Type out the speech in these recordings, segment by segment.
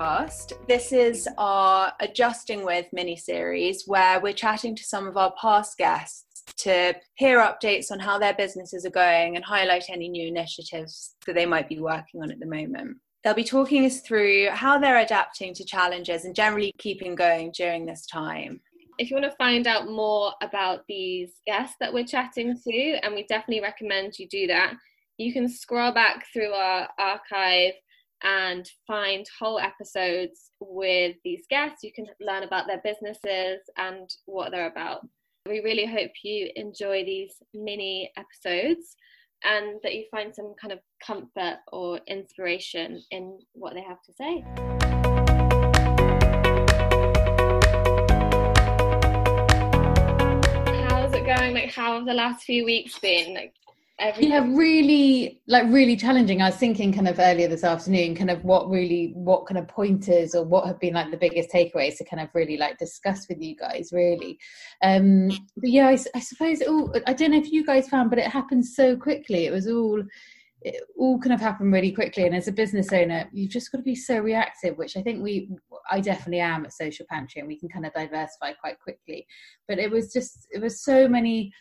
podcast. This is our Adjusting With mini series where we're chatting to some of our past guests to hear updates on how their businesses are going and highlight any new initiatives that they might be working on at the moment. They'll be talking us through how they're adapting to challenges and generally keeping going during this time. If you want to find out more about these guests that we're chatting to, and we definitely recommend you do that, you can scroll back through our archive and find whole episodes with these guests. You can learn about their businesses and what they're about. We really hope you enjoy these mini episodes and that you find some kind of comfort or inspiration in what they have to say. How's it going? Like, how have the last few weeks been? Like, everything. Yeah, really, like really challenging. I was thinking kind of earlier this afternoon, kind of what really, what kind of pointers or what have been like the biggest takeaways to kind of really like discuss with you guys, really. Um, but yeah, I, I suppose all, I don't know if you guys found, but it happened so quickly. It was all, it all kind of happened really quickly. And as a business owner, you've just got to be so reactive, which I think we, I definitely am at Social Pantry, and we can kind of diversify quite quickly. But it was just, it was so many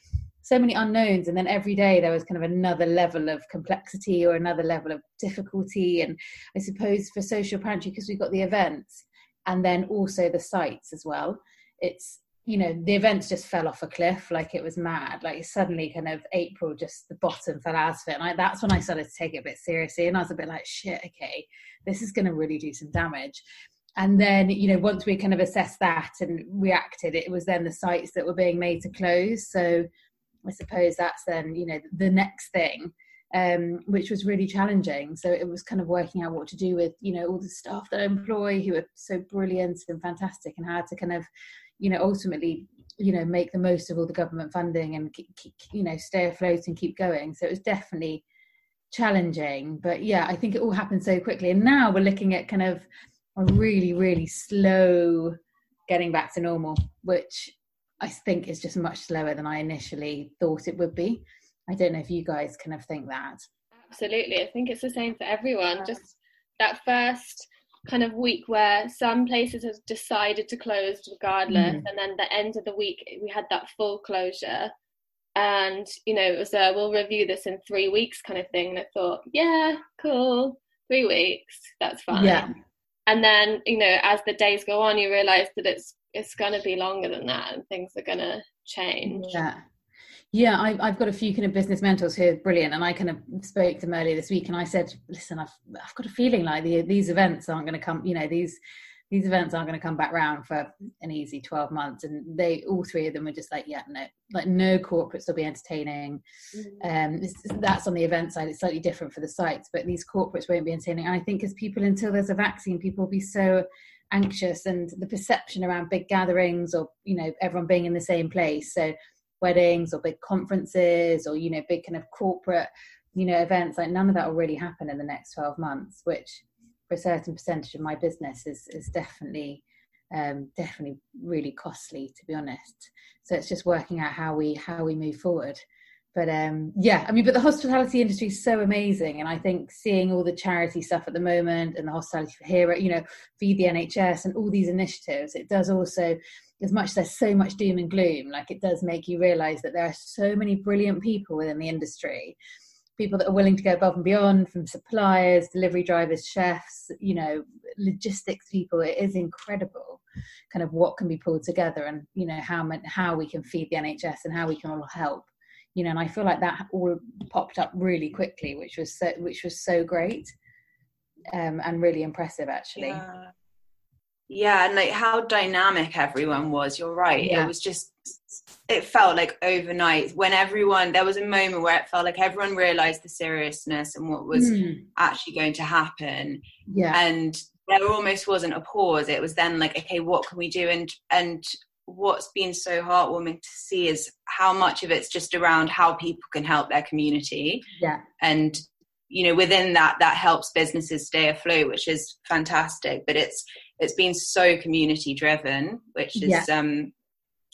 so many unknowns and then every day there was kind of another level of complexity or another level of difficulty and i suppose for social pantry because we've got the events and then also the sites as well it's you know the events just fell off a cliff like it was mad like suddenly kind of april just the bottom fell out of it and I, that's when i started to take it a bit seriously and i was a bit like shit okay this is going to really do some damage. And then you know once we kind of assessed that and reacted it was then the sites that were being made to close so I suppose that's then you know the next thing, um, which was really challenging. So it was kind of working out what to do with you know all the staff that I employ who are so brilliant and fantastic, and how to kind of you know ultimately you know make the most of all the government funding and keep, keep, you know stay afloat and keep going. So it was definitely challenging, but yeah, I think it all happened so quickly. And now we're looking at kind of a really really slow getting back to normal, which I think is just much slower than I initially thought it would be. I don't know if you guys kind of think that. Absolutely. I think it's the same for everyone. Just that first kind of week where some places have decided to close regardless, mm. and then the end of the week we had that full closure. And you know, it was a we'll review this in three weeks kind of thing. And I thought, yeah, cool, three weeks, that's fine. Yeah. And then, you know, as the days go on, you realise that it's it's going to be longer than that and things are going to change. Yeah. Yeah I, have got a few kind of business mentors who are brilliant and i kind of spoke to them earlier this week and i said listen i've, I've got a feeling like the, these events aren't going to come you know these these events aren't going to come back round for an easy 12 months and they all three of them were just like yeah no like no corporates will be entertaining mm-hmm. um this, that's on the event side it's slightly different for the sites but these corporates won't be entertaining and i think as people until there's a vaccine people will be so anxious and the perception around big gatherings or you know everyone being in the same place so weddings or big conferences or you know big kind of corporate you know events like none of that will really happen in the next 12 months which for a certain percentage of my business is is definitely um, definitely really costly to be honest. So it's just working out how we how we move forward. But um yeah i mean but the hospitality industry is so amazing and i think seeing all the charity stuff at the moment and the hospitality for you know feed the nhs and all these initiatives it does also as much as there's so much doom and gloom like it does make you realize that there are so many brilliant people within the industry people that are willing to go above and beyond from suppliers delivery drivers chefs you know logistics people it is incredible kind of what can be pulled together and you know how how we can feed the nhs and how we can all help you know and i feel like that all popped up really quickly which was so which was so great um, and really impressive actually yeah. Yeah and like how dynamic everyone was you're right yeah. it was just it felt like overnight when everyone there was a moment where it felt like everyone realized the seriousness and what was mm. actually going to happen yeah and there almost wasn't a pause it was then like okay what can we do and and what's been so heartwarming to see is how much of it's just around how people can help their community. Yeah. And you know within that that helps businesses stay afloat which is fantastic but it's it's been so community driven which is yeah. um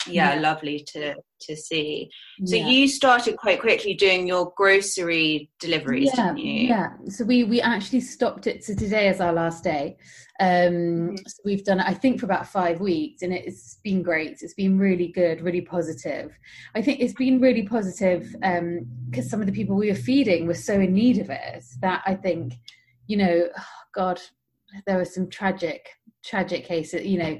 yeah, yeah, lovely to to see. So yeah. you started quite quickly doing your grocery deliveries, yeah, didn't you? Yeah. So we we actually stopped it. So today is our last day. Um, mm-hmm. so we've done it, I think, for about five weeks, and it's been great. It's been really good, really positive. I think it's been really positive because um, some of the people we were feeding were so in need of it that I think, you know, oh God, there were some tragic, tragic cases. You know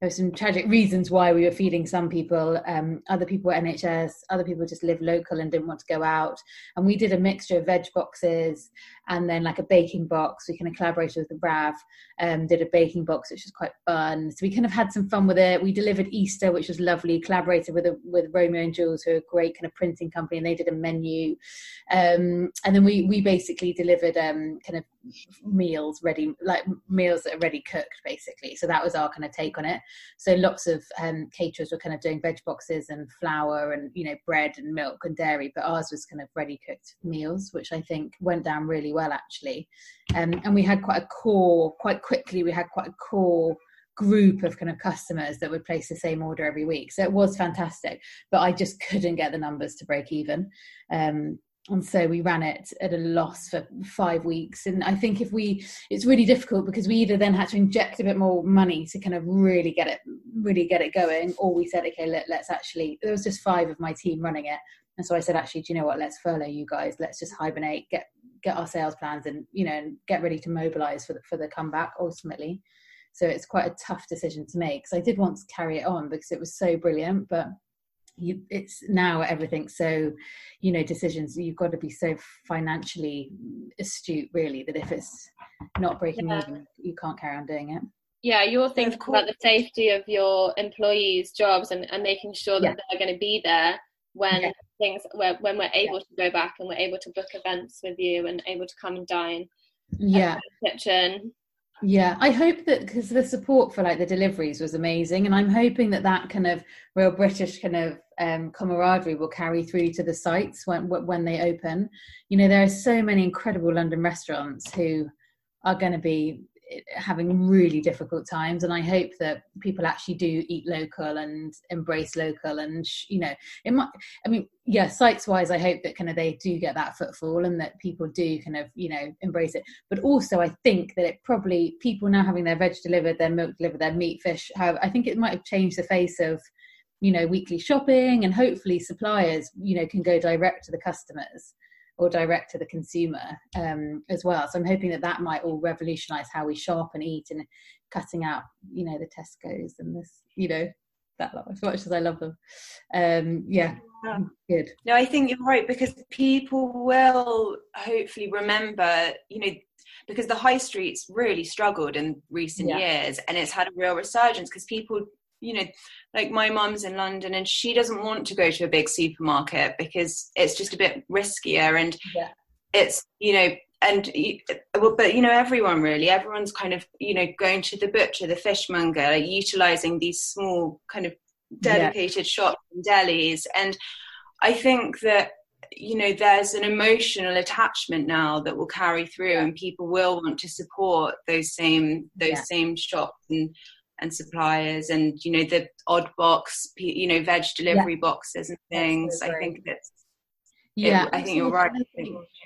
there were some tragic reasons why we were feeding some people. Um, other people were NHS, other people just live local and didn't want to go out. And we did a mixture of veg boxes and then like a baking box. We kind of collaborated with the RAV, um, did a baking box, which was quite fun. So we kind of had some fun with it. We delivered Easter, which was lovely. Collaborated with a, with Romeo and Jules, who are a great kind of printing company, and they did a menu. Um, and then we we basically delivered um, kind of meals ready, like meals that are ready cooked, basically. So that was our kind of take on it. So lots of um, caterers were kind of doing veg boxes and flour and you know bread and milk and dairy, but ours was kind of ready cooked meals, which I think went down really well actually. Um, and we had quite a core, quite quickly, we had quite a core group of kind of customers that would place the same order every week. So it was fantastic, but I just couldn't get the numbers to break even. Um, and so we ran it at a loss for five weeks. And i think if we it's really difficult because we either then had to inject a bit more money to kind of really get it really get it going or we said okay let, let's actually there was just five of my team running it. And so i said actually do you know what? Let's furlough you guys. Let's just hibernate get get our sales plans and you know and get ready to mobilize for the, for the comeback ultimately. So it's quite a tough decision to make. Because i did want to carry it on because it was so brilliant but you, it's now everything so you know decisions you've got to be so financially astute really that if it's not breaking yeah. even you can't carry on doing it yeah you're thinking about the safety of your employees jobs and, and making sure that yeah. they're going to be there when yeah. things when we're able to go back and we're able to book events with you and able to come and dine yeah kitchen yeah i hope that because the support for like the deliveries was amazing and i'm hoping that that kind of real british kind of um, camaraderie will carry through to the sites when when they open. You know there are so many incredible london restaurants who are going to be having really difficult times. And i hope that people actually do eat local and embrace local and you know it might i mean yeah sites wise i hope that kind of they do get that footfall and that people do kind of you know embrace it. But also i think that it probably people now having their veg delivered their milk delivered their meat fish have i think it might have changed the face of you know weekly shopping and hopefully suppliers you know can go direct to the customers or direct to the consumer um, as well. So I'm hoping that that might all revolutionise how we shop and eat and cutting out, you know, the Tesco's and this, you know, that lot as much as I love them. Um, yeah, yeah, good. No, I think you're right because people will hopefully remember, you know, because the high streets really struggled in recent yeah. years and it's had a real resurgence because people you know, like my mum's in London and she doesn't want to go to a big supermarket because it's just a bit riskier and yeah. it's, you know, and well, but you know everyone really everyone's kind of you know going to the butcher the fishmonger like, utilizing these small kind of dedicated yeah. shops and delis and i think that you know there's an emotional attachment now that will carry through and people will want to support those same those yeah. same shops and and suppliers and you know the odd box you know veg delivery yeah. boxes and things. I think that's yeah it, i think you're right.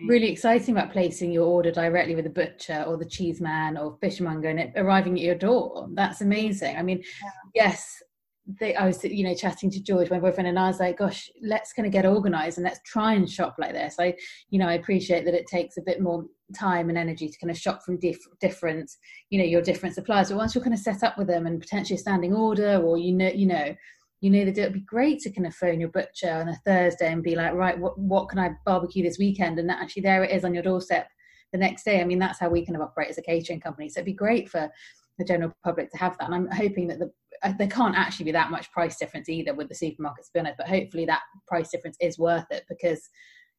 Really exciting about placing your order directly with the butcher or the cheese man or fishmonger and it arriving at your door. That's amazing. I mean yeah. yes they, I was, you know, chatting to George, my boyfriend, and I was like, "Gosh, let's kind of get organised and let's try and shop like this." I, you know, I appreciate that it takes a bit more time and energy to kind of shop from diff- different, you know, your different suppliers. But once you're kind of set up with them and potentially a standing order, or you know, you know, you know that it would be great to kind of phone your butcher on a Thursday and be like, "Right, what what can I barbecue this weekend?" And that actually, there it is on your doorstep the next day. I mean, that's how we kind of operate as a catering company. So it'd be great for the general public to have that. And I'm hoping that the uh, there can't actually be that much price difference either with the supermarkets, to be honest. But hopefully that price difference is worth it because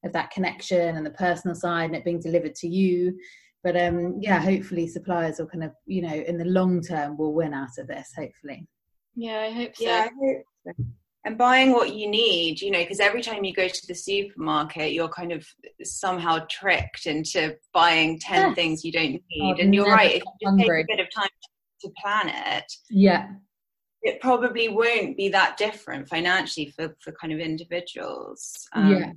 of that connection and the personal side and it being delivered to you. But um, yeah, hopefully suppliers will kind of, you know, in the long term will win out of this. Hopefully. Yeah, I hope so. Yeah, I hope so. And buying what you need, you know, because every time you go to the supermarket, you're kind of somehow tricked into buying 10 yes. things you don't need. Oh, and you're right, if you just take a bit of time to plan it, yeah it probably won't be that different financially for for kind of individuals um, yeah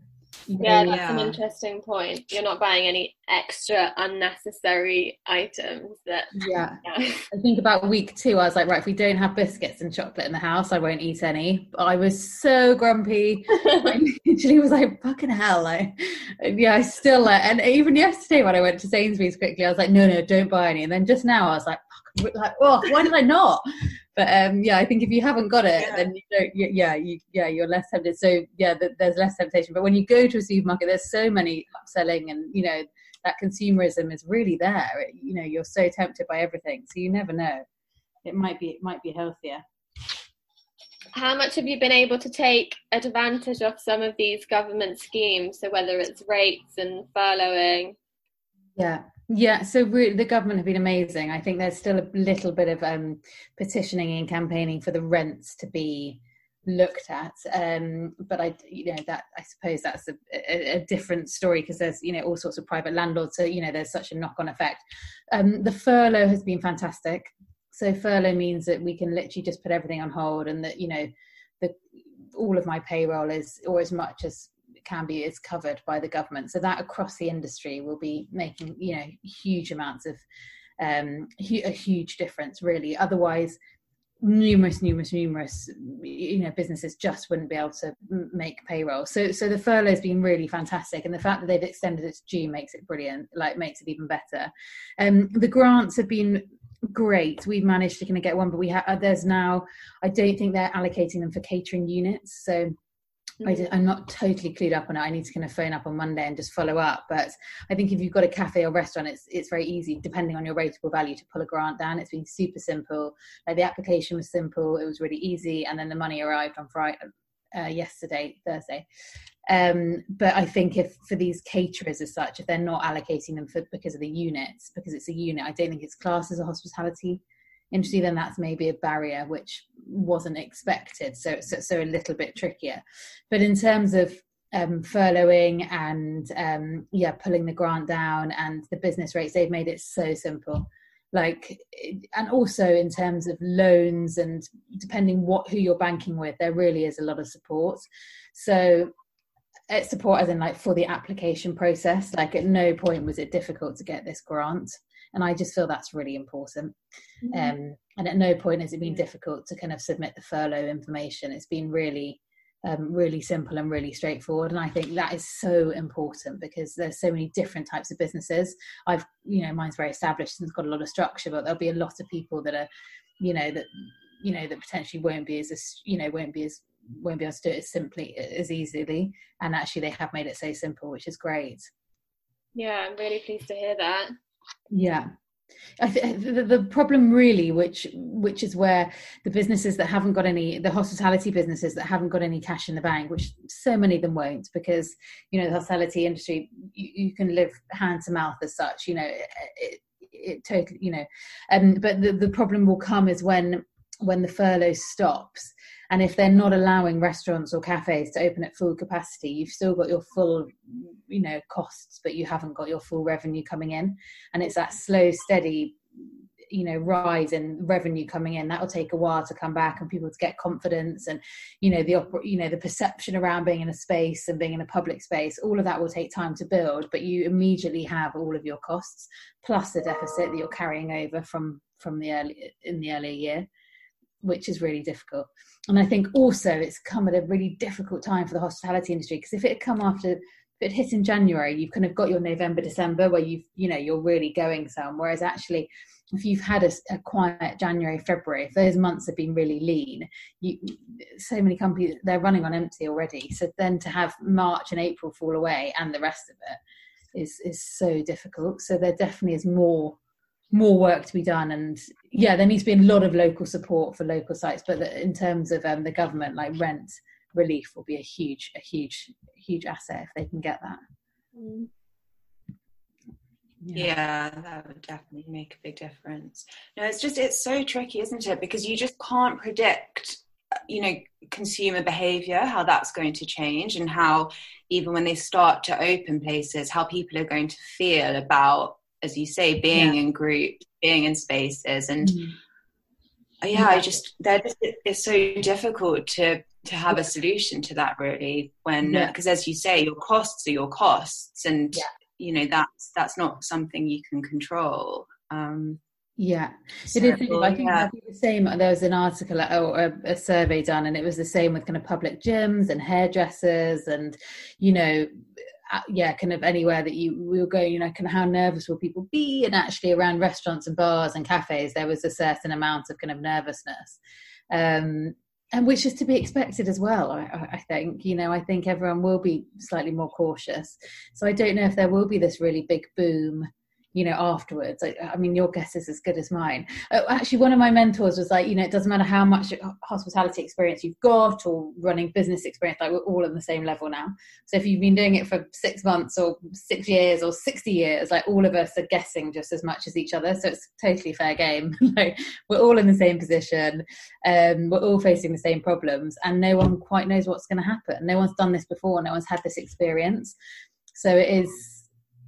yeah, that's yeah. an interesting point. You're not buying any extra unnecessary items that yeah. yeah. I think about week two, I was like, right, if we don't have biscuits and chocolate in the house, I won't eat any. But I was so grumpy. I literally was like, fucking hell. Like yeah, I still like and even yesterday when I went to Sainsbury's quickly, I was like, no, no, don't buy any. And then just now I was like, like, oh, why did I not? But um, yeah, I think if you haven't got it, yeah. then you don't. You, yeah, you yeah, you're less tempted. So yeah, the, there's less temptation. But when you go to a supermarket, there's so many upselling, and you know that consumerism is really there. It, you know, you're so tempted by everything, so you never know. It might be it might be healthier. How much have you been able to take advantage of some of these government schemes? So whether it's rates and furloughing. Yeah, yeah, so the government have been amazing. I think there's still a little bit of um, petitioning and campaigning for the rents to be looked at, um, but I, you know, that I suppose that's a, a, a different story because there's you know all sorts of private landlords. So you know, there's such a knock-on effect. Um, the furlough has been fantastic. So furlough means that we can literally just put everything on hold, and that you know, the all of my payroll is, or as much as can be is covered by the government. So that across the industry will be making you know huge amounts of um, a huge difference really. Otherwise, numerous, numerous, numerous you know businesses just wouldn't be able to make payroll. So so the furlough has been really fantastic, and the fact that they've extended it to June makes it brilliant. Like makes it even better. Um, the grants have been great we've managed to kind of get one but we have there's now i don't think they're allocating them for catering units so I am not totally clued up on it. I need to kind of phone up on Monday and just follow up. But I think if you've got a cafe or restaurant, it's it's very easy, depending on your rateable value, to pull a grant down. It's been super simple. Like the application was simple. It was really easy, and then the money arrived on Friday, uh, yesterday, Thursday. Um, but I think if for these caterers as such, if they're not allocating them for because of the units, because it's a unit, I don't think it's classed as a hospitality industry, then that's maybe a barrier which wasn't expected. So, so, so a little bit trickier. But in terms of um, furloughing and um, yeah, pulling the grant down and the business rates, they've made it so simple. Like, and also in terms of loans and depending what who you're banking with, there really is a lot of support. So it's support as in like for the application process. Like at no point was it difficult to get this grant and I just feel that's really important. Mm-hmm. Um, and at no point has it been difficult to kind of submit the furlough information. It's been really, um, really simple and really straightforward. And I think that is so important because there's so many different types of businesses. I've, you know, mine's very established and it's got a lot of structure, but there'll be a lot of people that are, you know, that you know that potentially won't be as you know won't be as won't be able to do it as simply as easily and actually they have made it so simple which is great yeah i'm really pleased to hear that yeah. Th- the, the problem really, which which is where the businesses that haven't got any, the hospitality businesses that haven't got any cash in the bank, which so many of them won't, because you know the hospitality industry, you, you can live hand to mouth as such. You know, it, it, it totally, you know, um, but the the problem will come is when when the furlough stops and if they're not allowing restaurants or cafes to open at full capacity you've still got your full you know costs but you haven't got your full revenue coming in. And it's that slow steady you know rise in revenue coming in. That will take a while to come back and people to get confidence and you know the you know the perception around being in a space and being in a public space. All of that will take time to build but you immediately have all of your costs plus the deficit that you're carrying over from from the early in the earlier year which is really difficult. And I think also it's come at a really difficult time for the hospitality industry because if it had come after if it hit in January, you've kind of got your November, December where you've you know you're really going some. Whereas actually, if you've had a, a quiet January, February, if those months have been really lean, you so many companies they're running on empty already. So then to have March and April fall away and the rest of it is is so difficult. So there definitely is more more work to be done and yeah there needs to be a lot of local support for local sites but in terms of um, the government like rent relief will be a huge a huge huge asset if they can get that mm. yeah. yeah. that would definitely make a big difference no it's just it's so tricky isn't it because you just can't predict you know consumer behavior how that's going to change and how even when they start to open places how people are going to feel about as you say, being yeah. in groups, being in spaces, and mm. yeah, I just they're just it's so difficult to to have a solution to that really when because yeah. as you say your costs are your costs and yeah. you know that's that's not something you can control um yeah, so, it is. I think yeah. the same. There was an article or a, a, survey done, and it was the same with kind of public gyms and hairdressers, and you know, uh, yeah, kind of anywhere that you we were going. You know, kind of how nervous will people be? And actually, around restaurants and bars and cafes, there was a certain amount of kind of nervousness. Um, and which is to be expected as well I, I, think you know i think everyone will be slightly more cautious so i don't know if there will be this really big boom you know afterwards. I, I, mean your guess is as good as mine. Uh, actually one of my mentors was like you know it doesn't matter how much hospitality experience you've got or running business experience like we're all on the same level now. So if you've been doing it for six months or six years or 60 years like all of us are guessing just as much as each other. So it's totally fair game. Like we're all in the same position. Um, we're all facing the same problems and no one quite knows what's going to happen. No one's done this before. No one's had this experience. So it is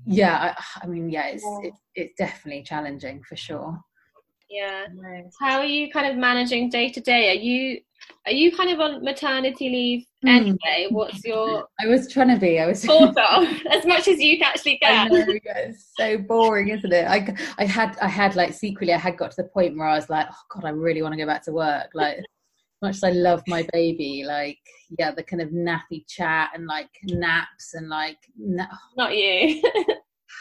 yeah I, I mean yeah it's yeah. It, it's definitely challenging for sure. Yeah. How are you kind of managing day to day are you are you kind of on maternity leave mm. anyway? What's your i was trying to be i was sort of as much as you actually can know, it's so boring isn't it? I i had i had like secretly i had got to the point where i was like oh god i really want to go back to work like much as I love my baby, like yeah, the kind of nappy chat and like naps and like na- not you.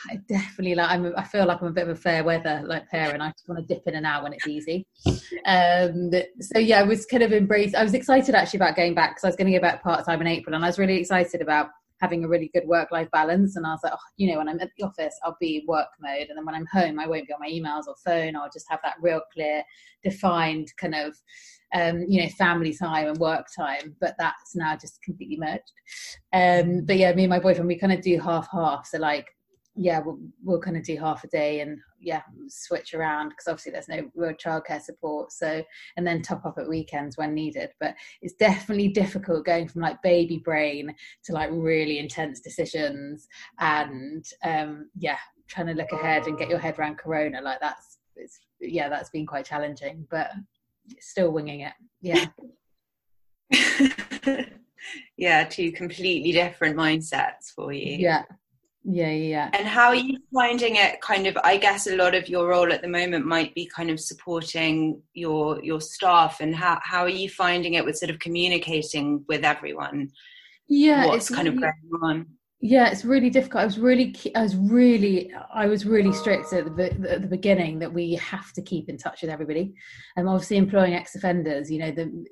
I definitely like I'm I feel like I'm a bit of a fair weather like parent. I just want to dip in and out when it's easy. Um so yeah, I was kind of embraced I was excited actually about going back because I was going to go back part time in April and I was really excited about having a really good work life balance and I was like, oh, you know, when I'm at the office I'll be work mode and then when I'm home I won't be on my emails or phone, I'll just have that real clear, defined kind of um, you know, family time and work time, but that's now just completely merged. Um, but yeah, me and my boyfriend, we kind of do half half. So like, yeah, we'll, we'll kind of do half a day and yeah, switch around because obviously there's no real childcare support. So, and then top up at weekends when needed. But it's definitely difficult going from like baby brain to like really intense decisions and um, yeah, trying to look ahead and get your head around Corona. Like that's, it's, yeah, that's been quite challenging, but still winging it. Yeah. yeah, two completely different mindsets for you. Yeah. Yeah, yeah. And how are you finding it kind of I guess a lot of your role at the moment might be kind of supporting your your staff and how how are you finding it with sort of communicating with everyone? Yeah, what's kind really, of going on? yeah it's really difficult i was really i was really i was really strict at the, at the beginning that we have to keep in touch with everybody and obviously employing ex-offenders you know the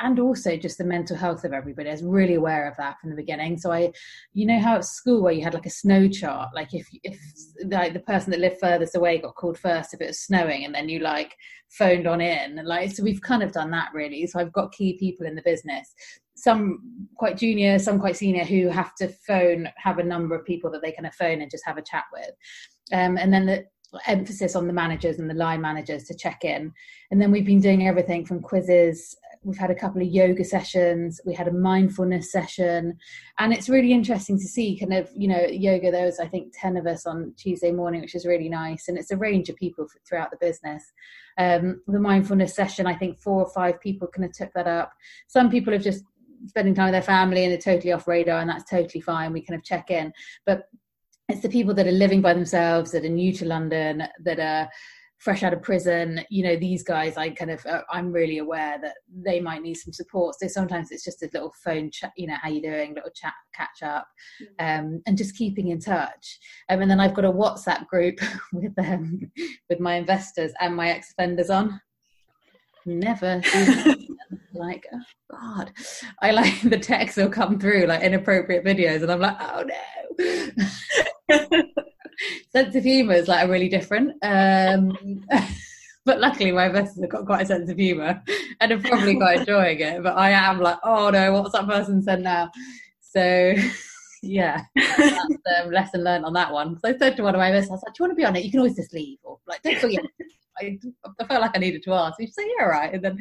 and also just the mental health of everybody. I was really aware of that from the beginning. So I, you know how at school where you had like a snow chart, like if if like the person that lived furthest away got called first if it was snowing, and then you like phoned on in, and like so we've kind of done that really. So I've got key people in the business, some quite junior, some quite senior, who have to phone, have a number of people that they can phone and just have a chat with, um, and then the emphasis on the managers and the line managers to check in. And then we've been doing everything from quizzes we've had a couple of yoga sessions we had a mindfulness session and it's really interesting to see kind of you know yoga there was i think 10 of us on tuesday morning which is really nice and it's a range of people throughout the business. Um, the mindfulness session i think four or five people kind of took that up. Some people have just spending time with their family and they're totally off radar and that's totally fine we kind of check in. But it's the people that are living by themselves that are new to london that are fresh out of prison you know these guys i kind of uh, i'm really aware that they might need some support. So sometimes it's just a little phone chat you know how you doing little chat catch up mm. um, and just keeping in touch. Um, and then i've got a whatsapp group with them with my investors and my ex-offenders on. Never like oh god. I like the text will come through like inappropriate videos and i'm like oh no sense of humour is like a really different. Um, but luckily, my investors have got quite a sense of humour and are probably quite enjoying it. But I am like, oh no, what's that person said now? So yeah, that's um, lesson learned on that one. So I said to one of my investors, I was like, do you want to be on it? You can always just leave, or like, don't forget. I, I felt like I needed to ask. You say, yeah, right. And then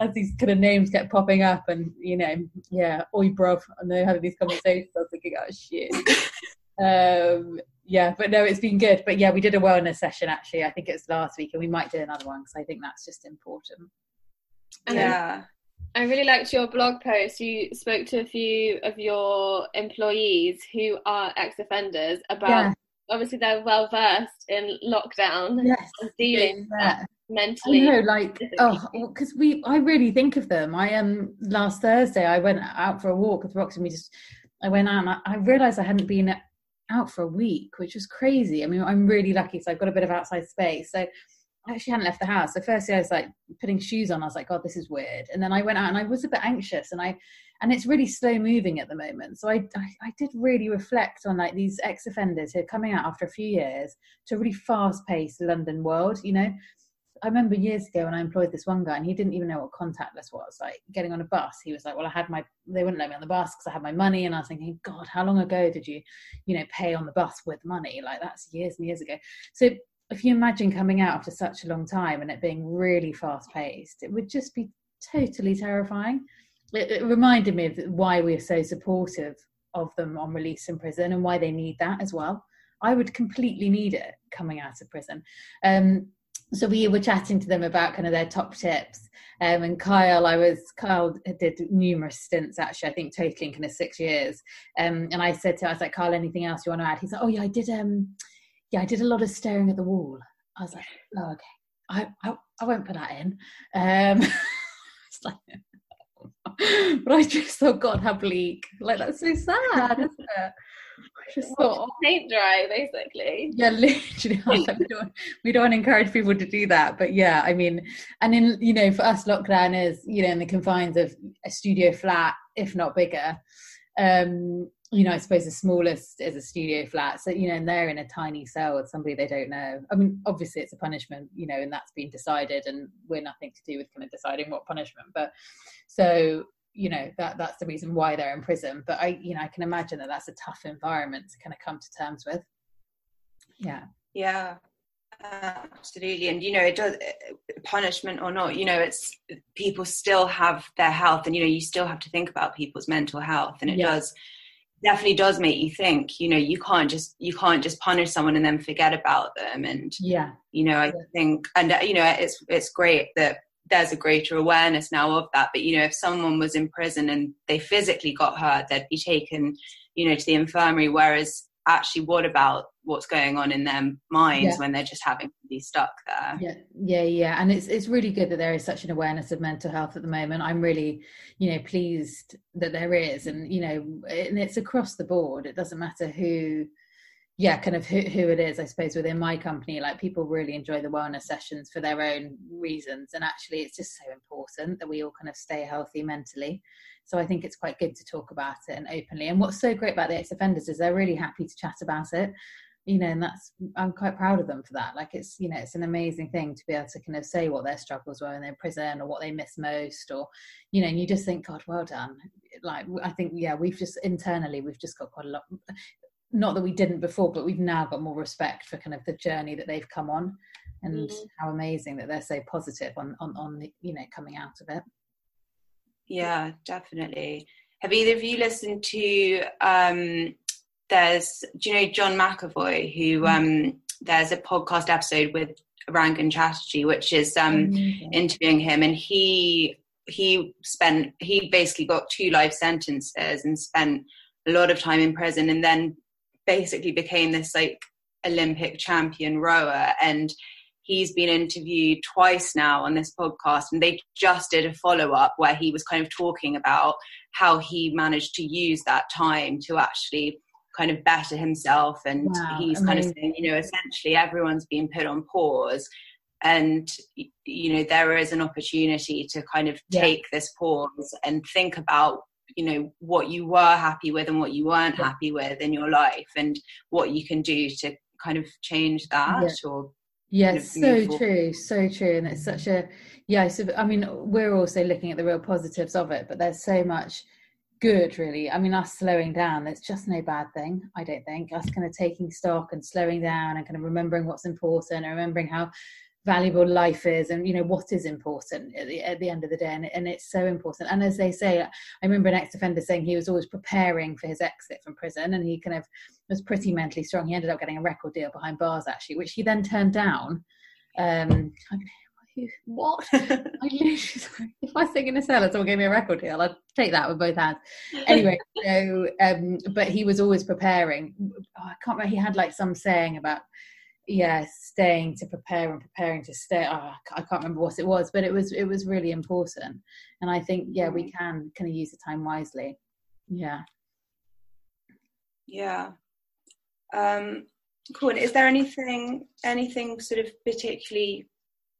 as these kind of names kept popping up, and you know, yeah, oi, bruv, and they're having these conversations, I was thinking, oh shit. Um, yeah, but no, it's been good. But yeah, we did a wellness session actually. I think it was last week, and we might do another one because I think that's just important. yeah. I really liked your blog post. You spoke to a few of your employees who are ex-offenders about yeah. obviously they're well versed in lockdown yes. and dealing yeah. mentally. I know, like oh, because we I really think of them. I um last Thursday I went out for a walk with Rox and we just I went out and I, I realised I hadn't been out for a week, which was crazy. I mean, I'm really lucky, so I've got a bit of outside space. So I actually hadn't left the house. So firstly, I was like putting shoes on. I was like, God, this is weird. And then I went out and I was a bit anxious, and I and it's really slow moving at the moment. So I, I, I did really reflect on like these ex offenders who are coming out after a few years to a really fast paced London world. You know, I remember years ago when I employed this one guy, and he didn't even know what contactless was. Like getting on a bus, he was like, "Well, I had my they wouldn't let me on the bus because I had my money," and I was thinking, "God, how long ago did you, you know, pay on the bus with money? Like that's years and years ago." So if you imagine coming out after such a long time and it being really fast paced, it would just be totally terrifying. It, it reminded me of why we're so supportive of them on release from prison and why they need that as well. I would completely need it coming out of prison. Um, so we were chatting to them about kind of their top tips. Um, and Kyle, I was Kyle did numerous stints actually. I think totaling kind of six years. Um, and I said to I was like, Kyle, anything else you want to add? He's like, Oh yeah, I did. Um, yeah, I did a lot of staring at the wall. I was like, oh, okay, I, I, I won't put that in. Um, like, but I just thought, God, how bleak. Like, that's so sad, isn't it? Just thought, paint dry, basically. Yeah, literally. we, don't, we don't want to encourage people to do that. But yeah, I mean, and in, you know, for us, lockdown is, you know, in the confines of a studio flat, if not bigger. Um, you know, I suppose the smallest is a studio flat. So, you know, and they're in a tiny cell with somebody they don't know. I mean, obviously it's a punishment, you know, and that's been decided and we're nothing to do with kind of deciding what punishment. But so, you know, that that's the reason why they're in prison. But I, you know, I can imagine that that's a tough environment to kind of come to terms with. Yeah. Yeah. absolutely and you know it does eh, punishment or not you know it's people still have their health and you know you still have to think about people's mental health and it yeah. does definitely does make you think you know you can't just you can't just punish someone and then forget about them and yeah you know i think and uh, you know it's it's great that there's a greater awareness now of that but you know if someone was in prison and they physically got hurt they'd be taken you know to the infirmary. Whereas actually what about what's going on in their minds yeah. when they're just having to be stuck there? Yeah yeah yeah. And it's it's really good that there is such an awareness of mental health at the moment. I'm really you know pleased that there is. And you know and it's across the board. It doesn't matter who yeah kind of who, who it is i suppose within my company like people really enjoy the wellness sessions for their own reasons and actually it's just so important that we all kind of stay healthy mentally so I think it's quite good to talk about it and openly. And what's so great about the ex offenders is they're really happy to chat about it. You know, and that's I'm quite proud of them for that. Like it's you know it's an amazing thing to be able to kind of say what their struggles were in their prison or what they miss most, or you know, and you just think, God, well done. Like I think yeah, we've just internally we've just got quite a lot not that we didn't before, but we've now got more respect for kind of the journey that they've come on, and mm. how amazing that they're so positive on on on the, you know coming out of it. Yeah, definitely. Have either of you listened to um there's do you know John McAvoy who mm. um there's a podcast episode with Rangan Chatterjee which is um mm-hmm. interviewing him and he he spent he basically got two life sentences and spent a lot of time in prison and then basically became this like Olympic champion rower and he's been interviewed twice now on this podcast and they just did a follow-up where he was kind of talking about how he managed to use that time to actually kind of better himself and wow, he's amazing. kind of saying you know essentially everyone's been put on pause and you know there is an opportunity to kind of yeah. take this pause and think about you know what you were happy with and what you weren't yeah. happy with in your life and what you can do to kind of change that yeah. or Yes, so true, so true, and it's such a yeah. So I mean, we're also looking at the real positives of it, but there's so much good, really. I mean, us slowing down, it's just no bad thing. I don't think us kind of taking stock and slowing down and kind of remembering what's important and remembering how valuable life is and you know what is important at the, at the end of the day and, and, it's so important and as they say i remember an ex-offender saying he was always preparing for his exit from prison and he kind of was pretty mentally strong he ended up getting a record deal behind bars actually which he then turned down um what? I literally, if I sing in a cell and someone gave me a record deal, I'd take that with both hands. Anyway, so um, but he was always preparing. Oh, I can't remember. He had like some saying about yeah, staying to prepare and preparing to stay. Oh, I can't remember what it was, but it was it was really important. And I think yeah, we mm. can kind of use the time wisely. Yeah. Yeah. Um, cool. Is there anything anything sort of particularly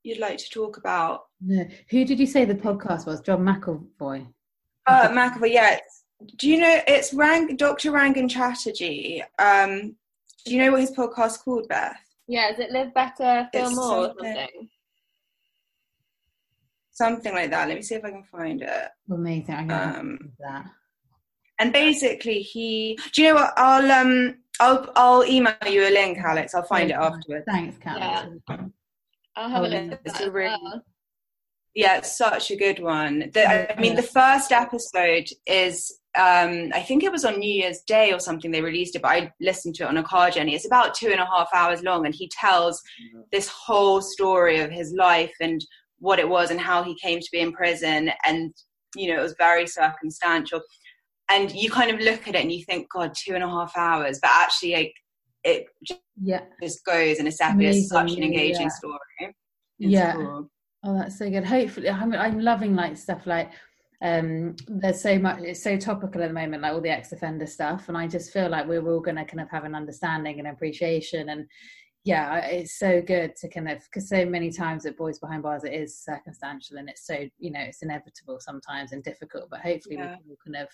you'd like to talk about? No. Who did you say the podcast was? John McAvoy. Uh, McAvoy. Yeah. Do you know it's Rang Dr. Rangan Chatterjee? Um, do you know what his podcast called, Beth? Yeah, is it Live Better, Feel it's More something, or something? Something like that. Let me see if I can find it. Amazing. I um, that. And basically, he. Do you know what? I'll um. I'll I'll email you a link, Alex. I'll find it afterwards. Thanks, Alex. Yeah. I'll have a look. It's a really, well. Yeah, it's such a good one. The, I mean, the first episode is um, I think it was on New Year's Day or something they released it, but I listened to it on a car journey. It's about two and a half hours long, and he tells this whole story of his life and what it was and how he came to be in prison. And, you know, it was very circumstantial. And you kind of look at it and you think, God, two and a half hours. But actually, like, it just, yeah. just goes and it's definitely such an engaging yeah. story. It's yeah. Cool. Oh, that's so good. Hopefully, I'm, I'm loving like stuff like um there's so much it's so topical at the moment like all the ex-offender stuff and i just feel like we're all going to kind of have an understanding and appreciation and yeah it's so good to kind of because so many times at boys behind bars it is circumstantial and it's so you know it's inevitable sometimes and difficult but hopefully yeah. we can kind of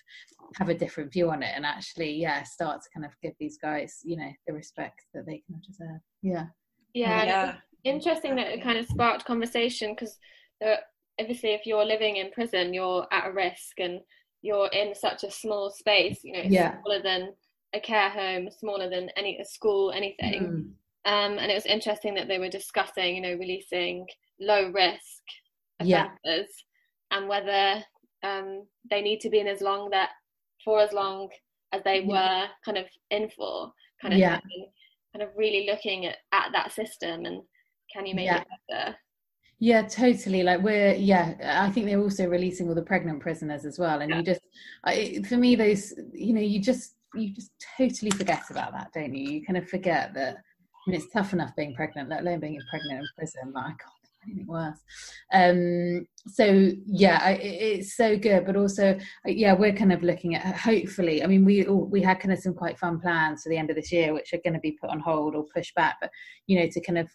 have a different view on it and actually yeah start to kind of give these guys you know the respect that they can deserve yeah yeah, yeah. interesting that it kind of sparked conversation because obviously if you're living in prison you're at a risk and you're in such a small space you know yeah. smaller than a care home smaller than any a school anything mm. um, and it was interesting that they were discussing you know releasing low risk offenders yeah. and whether um, they need to be in as long that for as long as they yeah. were kind of in for kind of yeah. Thing, kind of really looking at, at that system and can you make it better yeah, totally. Like we're yeah, I think they're also releasing all the pregnant prisoners as well. And yeah. you just, I, for me, those you know, you just you just totally forget about that, don't you? You kind of forget that. I mean, it's tough enough being pregnant, let alone being pregnant in prison. Like, I can't anything worse. Um, so yeah, I, it's so good, but also yeah, we're kind of looking at hopefully. I mean, we we had kind of some quite fun plans for the end of this year, which are going to be put on hold or pushed back. But you know, to kind of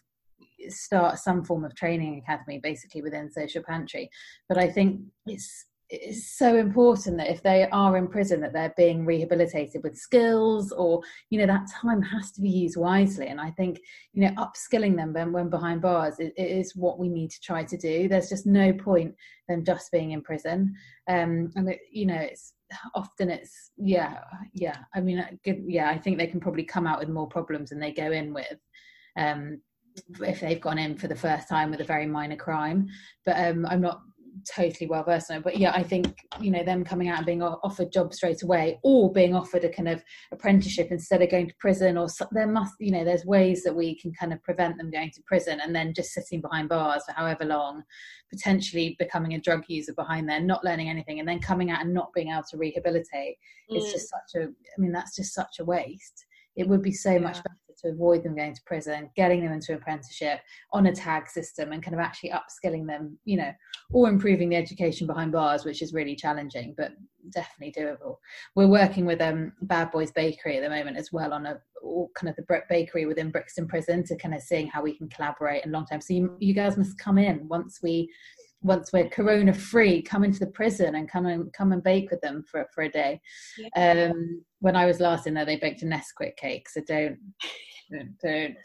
start some form of training academy basically within social pantry. But i think it's it's so important that if they are in prison that they're being rehabilitated with skills or you know that time has to be used wisely. And i think you know upskilling them when, when behind bars is, is what we need to try to do. There's just no point them just being in prison. Um and it, you know it's often it's yeah yeah. I mean good yeah i think they can probably come out with more problems than they go in with. Um if they've gone in for the first time with a very minor crime. But um, I'm not totally well versed on it. But yeah, I think you know them coming out and being offered jobs straight away, or being offered a kind of apprenticeship instead of going to prison, or there must you know there's ways that we can kind of prevent them going to prison and then just sitting behind bars for however long, potentially becoming a drug user behind there, not learning anything, and then coming out and not being able to rehabilitate. Mm. It's just such a I mean that's just such a waste. It would be so yeah. much better to avoid them going to prison, getting them into apprenticeship on a tag system and kind of actually upskilling them, you know, or improving the education behind bars, which is really challenging, but definitely doable. We're working with um, Bad Boys Bakery at the moment as well on a kind of the bakery within Brixton Prison to kind of seeing how we can collaborate and long term. So you, you guys must come in once we once we're corona free come into the prison and come and come and bake with them for for a day yeah. um, when i was last in there they baked a nesquik cake so don't don't don't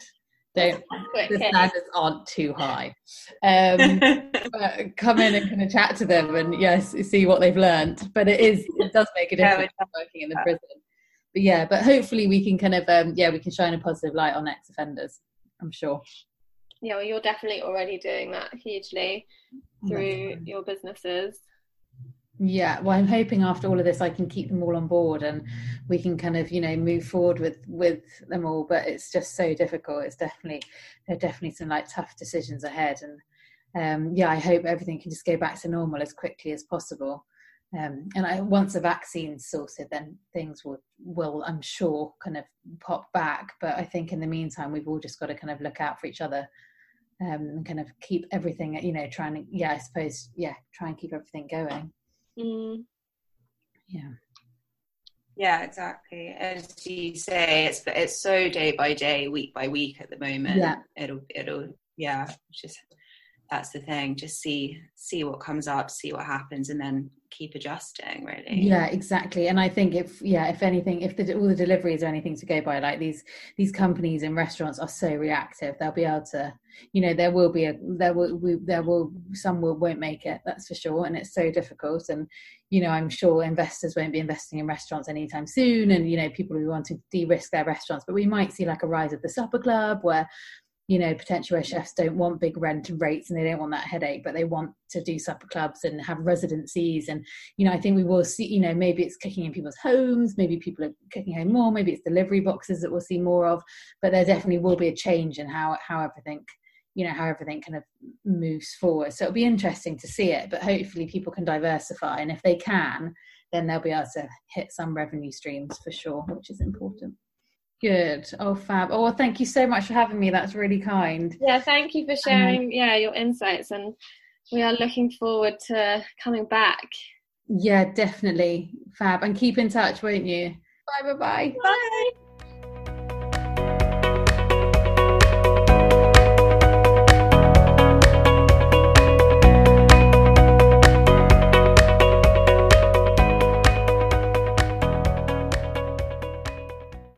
don't. The standards aren't too high. Um, but come in and kind of chat to them and yes see what they've learned. But it is it does make a difference working in the prison. But yeah but hopefully we can kind of um, yeah we can shine a positive light on ex-offenders i'm sure. Yeah well you're definitely already doing that hugely through your businesses yeah well i'm hoping after all of this i can keep them all on board and we can kind of you know move forward with with them all but it's just so difficult it's definitely there are definitely some like tough decisions ahead and um, yeah, I hope everything can just go back to normal as quickly as possible. Um, and I, once a vaccine's sorted, then things will, will, I'm sure, kind of pop back. But I think in the meantime, we've all just got to kind of look out for each other um, and kind of keep everything, you know, trying to, yeah, I suppose, yeah, try and keep everything going. Mm. Yeah. Yeah, exactly. As you say, it's it's so day by day, week by week at the moment. Yeah. It'll it'll yeah, just that's the thing. Just see see what comes up, see what happens, and then keep adjusting. Really. Yeah, exactly. And I think if yeah, if anything, if the, all the deliveries are anything to go by, like these these companies and restaurants are so reactive, they'll be able to, you know, there will be a there will we, there will some will won't make it. That's for sure. And it's so difficult. And you know, I'm sure investors won't be investing in restaurants anytime soon. And you know, people who want to de-risk their restaurants, but we might see like a rise of the supper club where you know, potentially where chefs don't want big rent and rates and they don't want that headache, but they want to do supper clubs and have residencies. And, you know, I think we will see, you know, maybe it's cooking in people's homes, maybe people are cooking home more, maybe it's delivery boxes that we'll see more of, but there definitely will be a change in how, how everything, you know, how everything kind of moves forward. So it'll be interesting to see it, but hopefully people can diversify. And if they can, then they'll be able to hit some revenue streams for sure, which is important. Good. Oh, fab. Oh, well, thank you so much for having me. That's really kind. Yeah, thank you for sharing. Um, yeah, your insights, and we are looking forward to coming back. Yeah, definitely. Fab. And keep in touch, won't you? Bye. Bye. Bye. Bye.